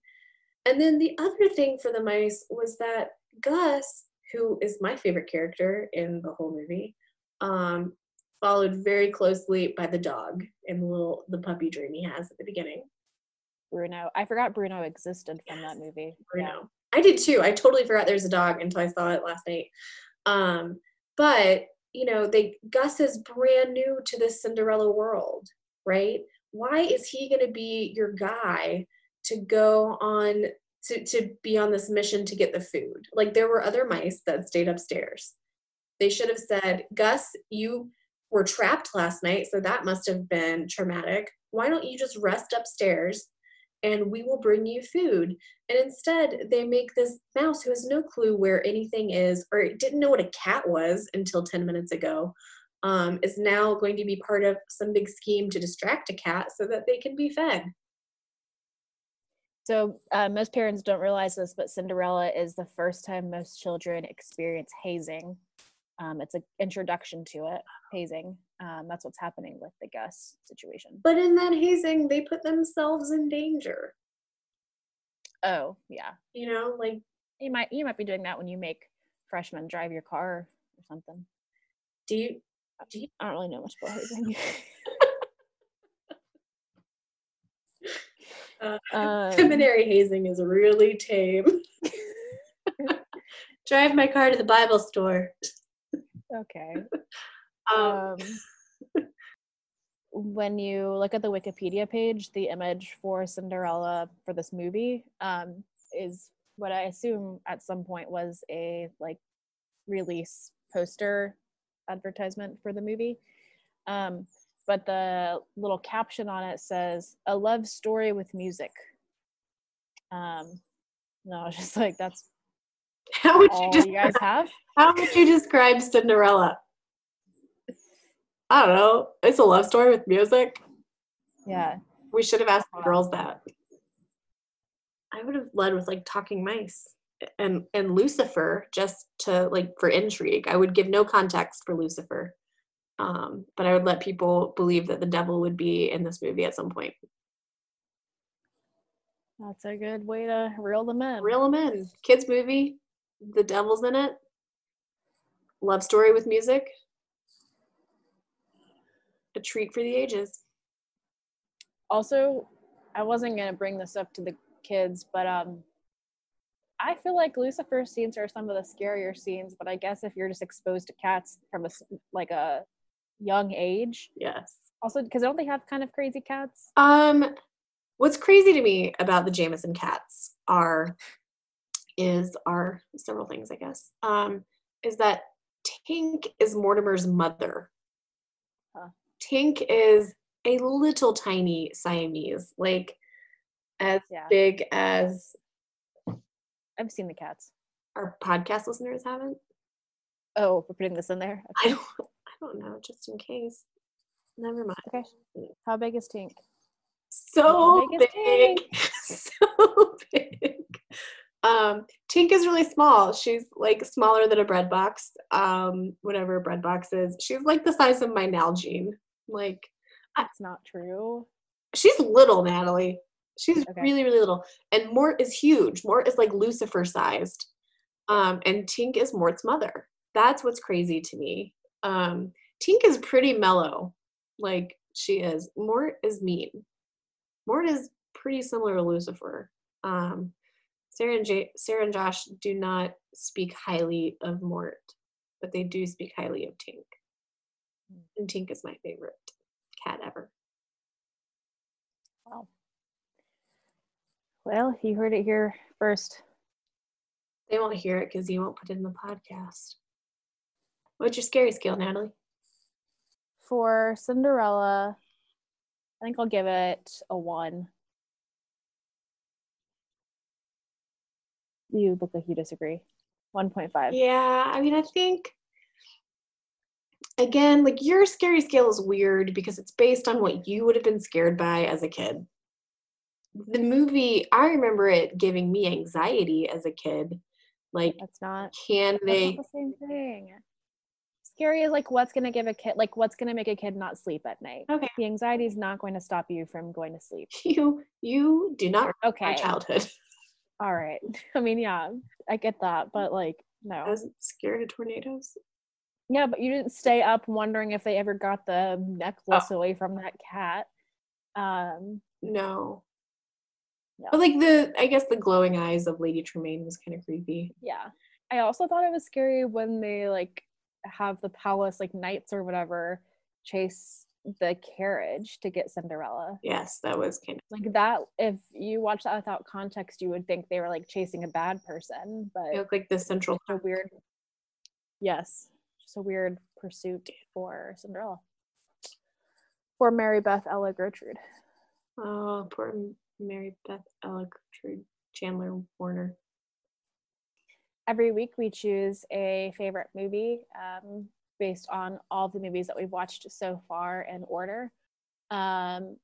And then the other thing for the mice was that Gus, who is my favorite character in the whole movie, um, followed very closely by the dog and the little the puppy dream he has at the beginning. Bruno. I forgot Bruno existed from that movie. Bruno. Yeah. I did too. I totally forgot there's a dog until I saw it last night. Um, but you know, they Gus is brand new to this Cinderella world, right? Why is he going to be your guy to go on to to be on this mission to get the food? Like there were other mice that stayed upstairs. They should have said, "Gus, you were trapped last night, so that must have been traumatic. Why don't you just rest upstairs and we will bring you food?" And instead, they make this mouse who has no clue where anything is or didn't know what a cat was until 10 minutes ago, um, is now going to be part of some big scheme to distract a cat so that they can be fed. So uh, most parents don't realize this, but Cinderella is the first time most children experience hazing. Um, it's an introduction to it, hazing. Um, that's what's happening with the Gus situation. But in that hazing, they put themselves in danger. Oh, yeah. You know, like, You might you might be doing that when you make freshmen drive your car or something. do you, do you I don't really know much about hazing. [laughs] [laughs] Uh, um, seminary hazing is really tame. [laughs] Drive my car to the Bible store. Okay. [laughs] Um, um, [laughs] when you look at the Wikipedia page, the image for Cinderella for this movie um, is what I assume at some point was a like release poster advertisement for the movie. Um, but the little caption on it says "A love story with music." Um, no, I was just like, that's [laughs] how would you just you guys have. [laughs] How would you describe Cinderella? I don't know. It's a love story with music. Yeah, We should have asked the girls that. I would have led with like talking mice and and Lucifer just to like for intrigue. I would give no context for Lucifer. Um, but I would let people believe that the devil would be in this movie at some point. that's a good way to reel them in. Reel them in. Kids movie. The devil's in it. Love story with music. A treat for the ages. also i wasn't going to bring this up to the kids but um i feel like lucifer scenes are some of the scarier scenes but i guess if you're just exposed to cats from a like a young age Yes. also because don't they have kind of crazy cats Um, what's crazy to me about the Jameson cats are is are several things, I guess. Um, is that Tink is Mortimer's mother. Huh. Tink is a little tiny Siamese, like as Yeah. big as i've seen the cats our podcast listeners haven't. oh we're putting this in there [laughs] I don't I don't know, just in case. Never mind. okay how big is tink So big big. [laughs] so big. Um, Tink is really small. She's like smaller than a bread box. Um, whatever a bread box is. She's like the size of my Nalgene. Like That's not true. she's little, Natalie. She's Okay. really, really little. And Mort is huge. Mort is like Lucifer sized. Um, and Tink is Mort's mother. That's what's crazy to me. Um, Tink is pretty mellow. Like she is. Mort is mean. Mort is pretty similar to Lucifer. Um, Sarah and J- Sarah and Josh do not speak highly of Mort, but they do speak highly of Tink. Hmm. And Tink is my favorite cat ever. Wow. Well, you heard it here first. They won't hear it because you won't put it in the podcast. What's your scary scale, Natalie? For Cinderella, I think I'll give it a one. You look like you disagree. 1.5. Yeah, I mean, I think again, like your scary scale is weird because it's based on what you would have been scared by as a kid. The movie, I remember it giving me anxiety as a kid. Like, That's not, can they? not the same thing. Scary is like what's gonna give a kid like what's gonna make a kid not sleep at night. Okay, The anxiety is not going to stop you from going to sleep. [laughs] you you do not Okay. my childhood. All right. [laughs] I mean, yeah, I get that, but like, no. I was scared of tornadoes. Yeah, but you didn't stay up wondering if they ever got the necklace Oh. away from that cat. Um, No. No. But like the, I guess the glowing eyes of Lady Tremaine was kind of creepy. yeah. I also thought it was scary when they like have the palace like knights or whatever chase the carriage to get Cinderella. Yes, that was kind of. Like that if you watch that without context, you would think they were like chasing a bad person, but It looked like the central. a weird yes just a weird pursuit for cinderella for mary beth ella gertrude Oh, poor Mary Beth Ella Gertrude Chandler Warner. every week we choose a favorite movie um, based on all the movies that we've watched so far in order. Um,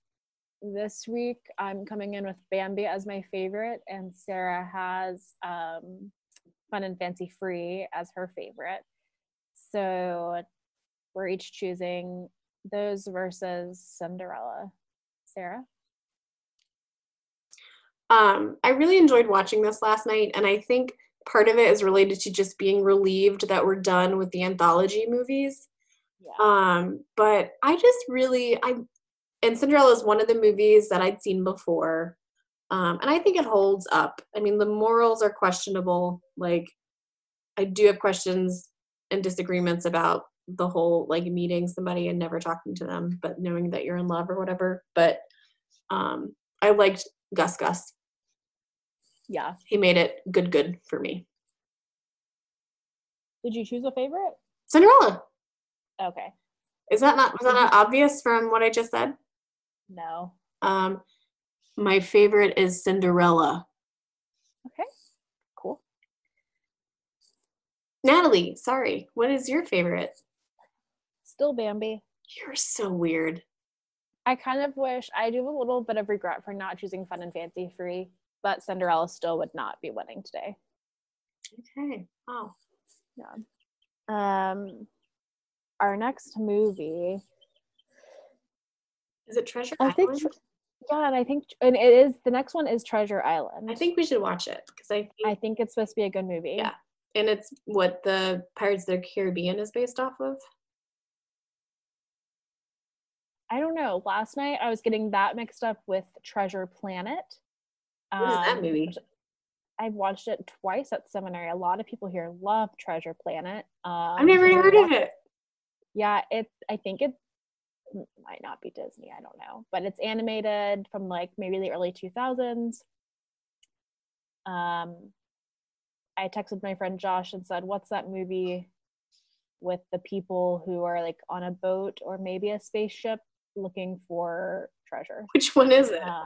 this week i'm coming in with bambi as my favorite and sarah has um, fun and fancy free as her favorite. So we're each choosing those versus cinderella. Sarah? Um, I really enjoyed watching this last night, and I think part of it is related to just being relieved that we're done with the anthology movies. yeah Um, but I just really I and Cinderella is one of the movies that I'd seen before. Um, and I think it holds up. I mean, the morals are questionable. Like, I do have questions and disagreements about the whole like meeting somebody and never talking to them, but knowing that you're in love or whatever. But um, I liked Gus Gus. Yeah He made it good, good for me. did you choose a favorite Cinderella. okay Is that not was that not obvious from what I just said? no Um, my favorite is Cinderella. okay cool Natalie, sorry, what is your favorite? still bambi You're so weird. I kind of wish I do have a little bit of regret for not choosing Fun and Fancy Free, but Cinderella still would not be winning today. Okay. Wow. Yeah. Um, our next movie, Is it Treasure I think, Island? tr- yeah, and I think, and it is the next one is Treasure Island. I think we should watch it because I think, I think it's supposed to be a good movie. Yeah. and it's what the Pirates of the Caribbean is based off of. I don't know. Last night I was getting that mixed up with Treasure Planet. What is that um, movie? I've watched it twice at seminary. A lot of people here love Treasure Planet. Um, I've never heard of watched it. Yeah, it. I think it might not be Disney. I don't know, but it's animated from like maybe the early two thousands. Um, I texted my friend Josh and said, "What's that movie with the people who are like on a boat or maybe a spaceship looking for treasure?" Which one is it? Um,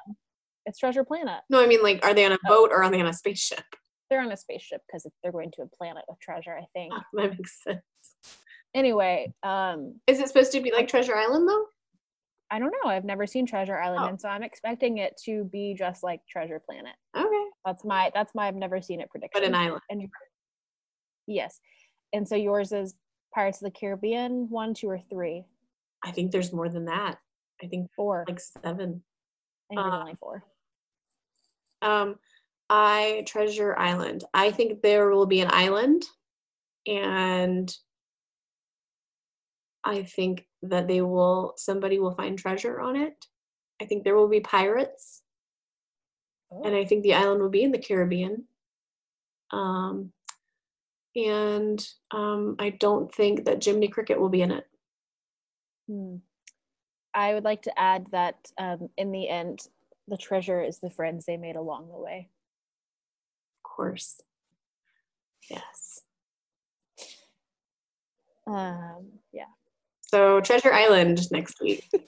it's Treasure Planet. no, I mean like, are they on a Oh. boat or are they on a spaceship? They're on a spaceship because they're going to a planet with treasure. I think. Ah, that makes sense. Anyway, um, Is it supposed to be like Treasure Island though? I don't know. I've never seen Treasure Island, Oh. and so I'm expecting it to be just like Treasure Planet. Okay. That's my that's my I've never seen it prediction. But an island. And yes, and so yours is Pirates of the Caribbean one, two, or three, I think there's more than that. I think four. like seven. I think uh, only four. Um, I treasure island. I think there will be an island, and I think that they will. Somebody will find treasure on it. I think there will be pirates, and I think the island will be in the Caribbean. Um, and um, I don't think that Jiminy Cricket will be in it. Hmm. I would like to add that um, in the end, the treasure is the friends they made along the way. Of course. Yes. Um, yeah. So Treasure Island next week. [laughs]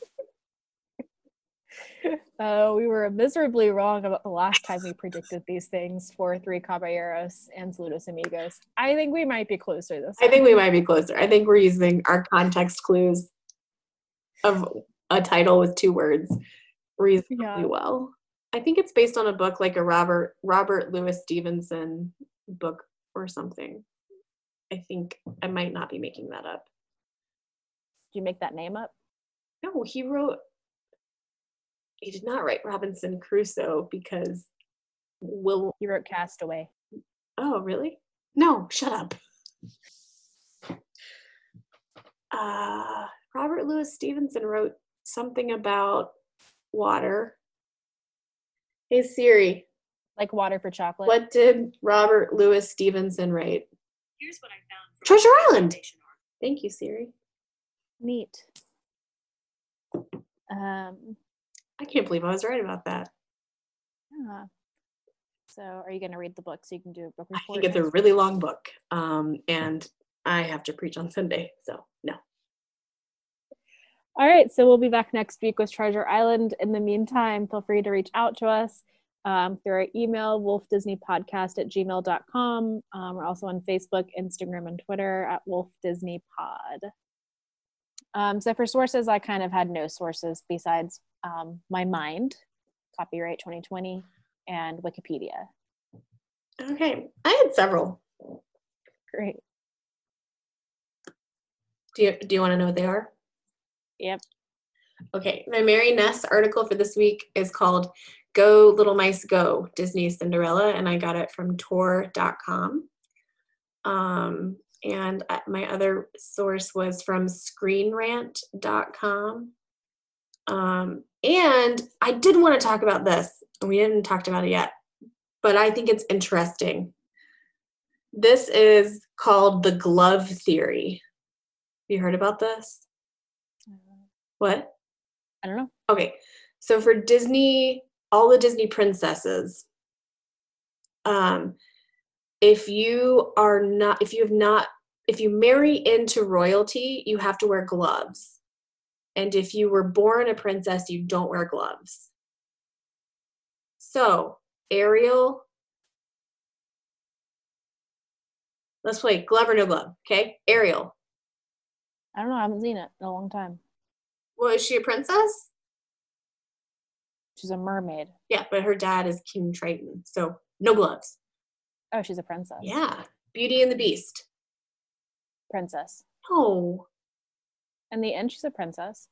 Uh, we were miserably wrong about the last time we predicted these things for Three Caballeros and Saludos Amigos. I think we might be closer this I think we might be closer. I think we're using our context clues of a title with two words reasonably Yeah. well. I think it's based on a book like a Robert Robert Louis Stevenson book or something. I think I might not be making that up. Did you make that name up? No, he wrote he did not write Robinson Crusoe because Will You wrote Castaway. Oh, really? No, shut up. Uh, Robert Louis Stevenson wrote something about water. Hey Siri, Like water for chocolate. what did Robert Louis Stevenson write? Here's what I found. Treasure Island. Thank you, Siri. Neat. Um, I can't believe I was right about that. yeah. So, are you going to read the book so you can do a book I report? think it's a really long book, um, and I have to preach on Sunday, so no. All right, so we'll be back next week with Treasure Island. In the meantime, feel free to reach out to us um, through our email, wolfdisneypodcast at gmail.com. Um, we're also on Facebook, Instagram, and Twitter at Wolf Disney Pod. Um, so for sources, I kind of had no sources besides um, my mind, copyright 2020, and Wikipedia. Okay, I had several. Great. Do you do you want to know what they are? Yep. Okay, my Mari Ness article for this week is called Go Little Mice Go Disney Cinderella, and I got it from Tor.com. Um, and uh, my other source was from ScreenRant.com. Um, and I did want to talk about this, and we didn't talk about it yet, but I think it's interesting. This is called the glove theory. Have you heard about this? What? I don't know. Okay, so for Disney, all the Disney princesses, um, if you are not, if you have not, if you marry into royalty, you have to wear gloves. And if you were born a princess, you don't wear gloves. So, Ariel, let's play glove or no glove, okay? Ariel, I don't know. I haven't seen it in a long time. Well, is she a princess? She's a mermaid. Yeah, but her dad is King Triton, so no gloves. Oh, she's a princess. Yeah, Beauty and the Beast. Princess. No, In the end, she's a princess.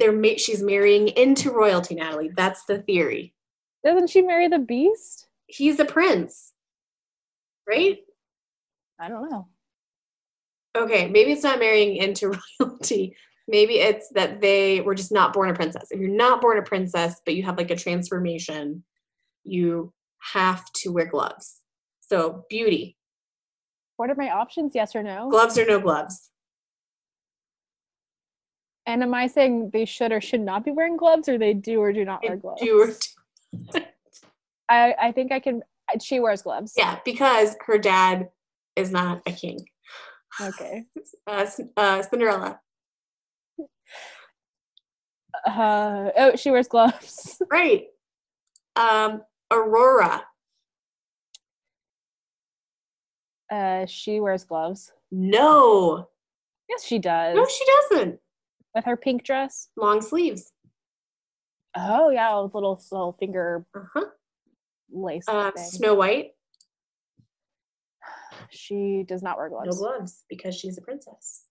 they're ma- she's marrying into royalty, Natalie. That's the theory. Doesn't she marry the beast? He's a prince, right? I don't know. Okay, maybe it's not marrying into [laughs] royalty. Maybe it's that they were just not born a princess. If you're not born a princess, but you have like a transformation, you have to wear gloves. So, beauty, What are my options? Yes or no? gloves or no gloves? And am I saying they should or should not be wearing gloves, or they do or do not wear gloves? do or I, I think I can. She wears gloves. Yeah, because her dad is not a king. Okay. [sighs] Uh, uh, Cinderella, Uh, oh, she wears gloves. [laughs] right? Um, Aurora, Uh, she wears gloves. no, Yes, she does. no, she doesn't. With her pink dress. Long sleeves. Oh yeah, with little little finger Uh-huh. lace Uh, thing. Snow White, [sighs] She does not wear gloves. no gloves. gloves because she's a princess.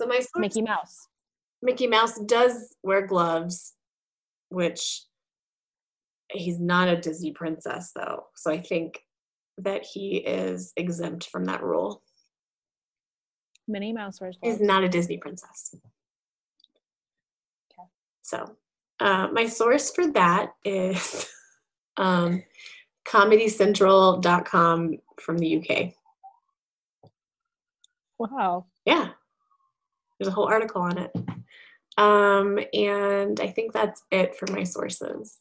So my source, Mickey Mouse. Mickey Mouse does wear gloves, which he's not a Disney princess though. So I think that he is exempt from that rule. Minnie Mouse wears gloves. He's not a Disney princess. Okay. So uh, my source for that is [laughs] um, comedycentral.com from the UK. Wow. Yeah. There's a whole article on it. Um, and I think that's it for my sources.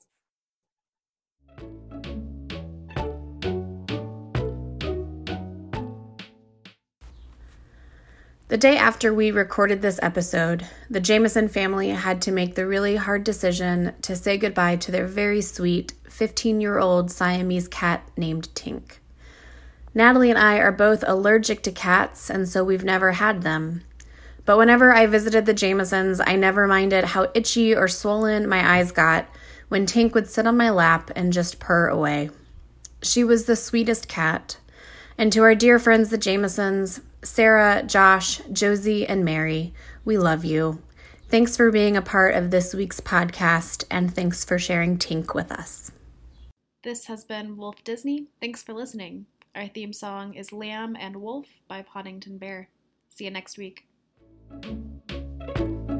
The day after we recorded this episode, the Jameson family had to make the really hard decision to say goodbye to their very sweet 15 year old Siamese cat named Tink. Natalie and I are both allergic to cats, and so we've never had them. But whenever I visited the Jamesons, I never minded how itchy or swollen my eyes got when Tink would sit on my lap and just purr away. She was the sweetest cat. And to our dear friends, the Jamesons, Sarah, Josh, Josie, and Mary, we love you. Thanks for being a part of this week's podcast, and thanks for sharing Tink with us. This has been Wolf Disney. Thanks for listening. Our theme song is Lamb and Wolf by Poddington Bear. See you next week. Thank you.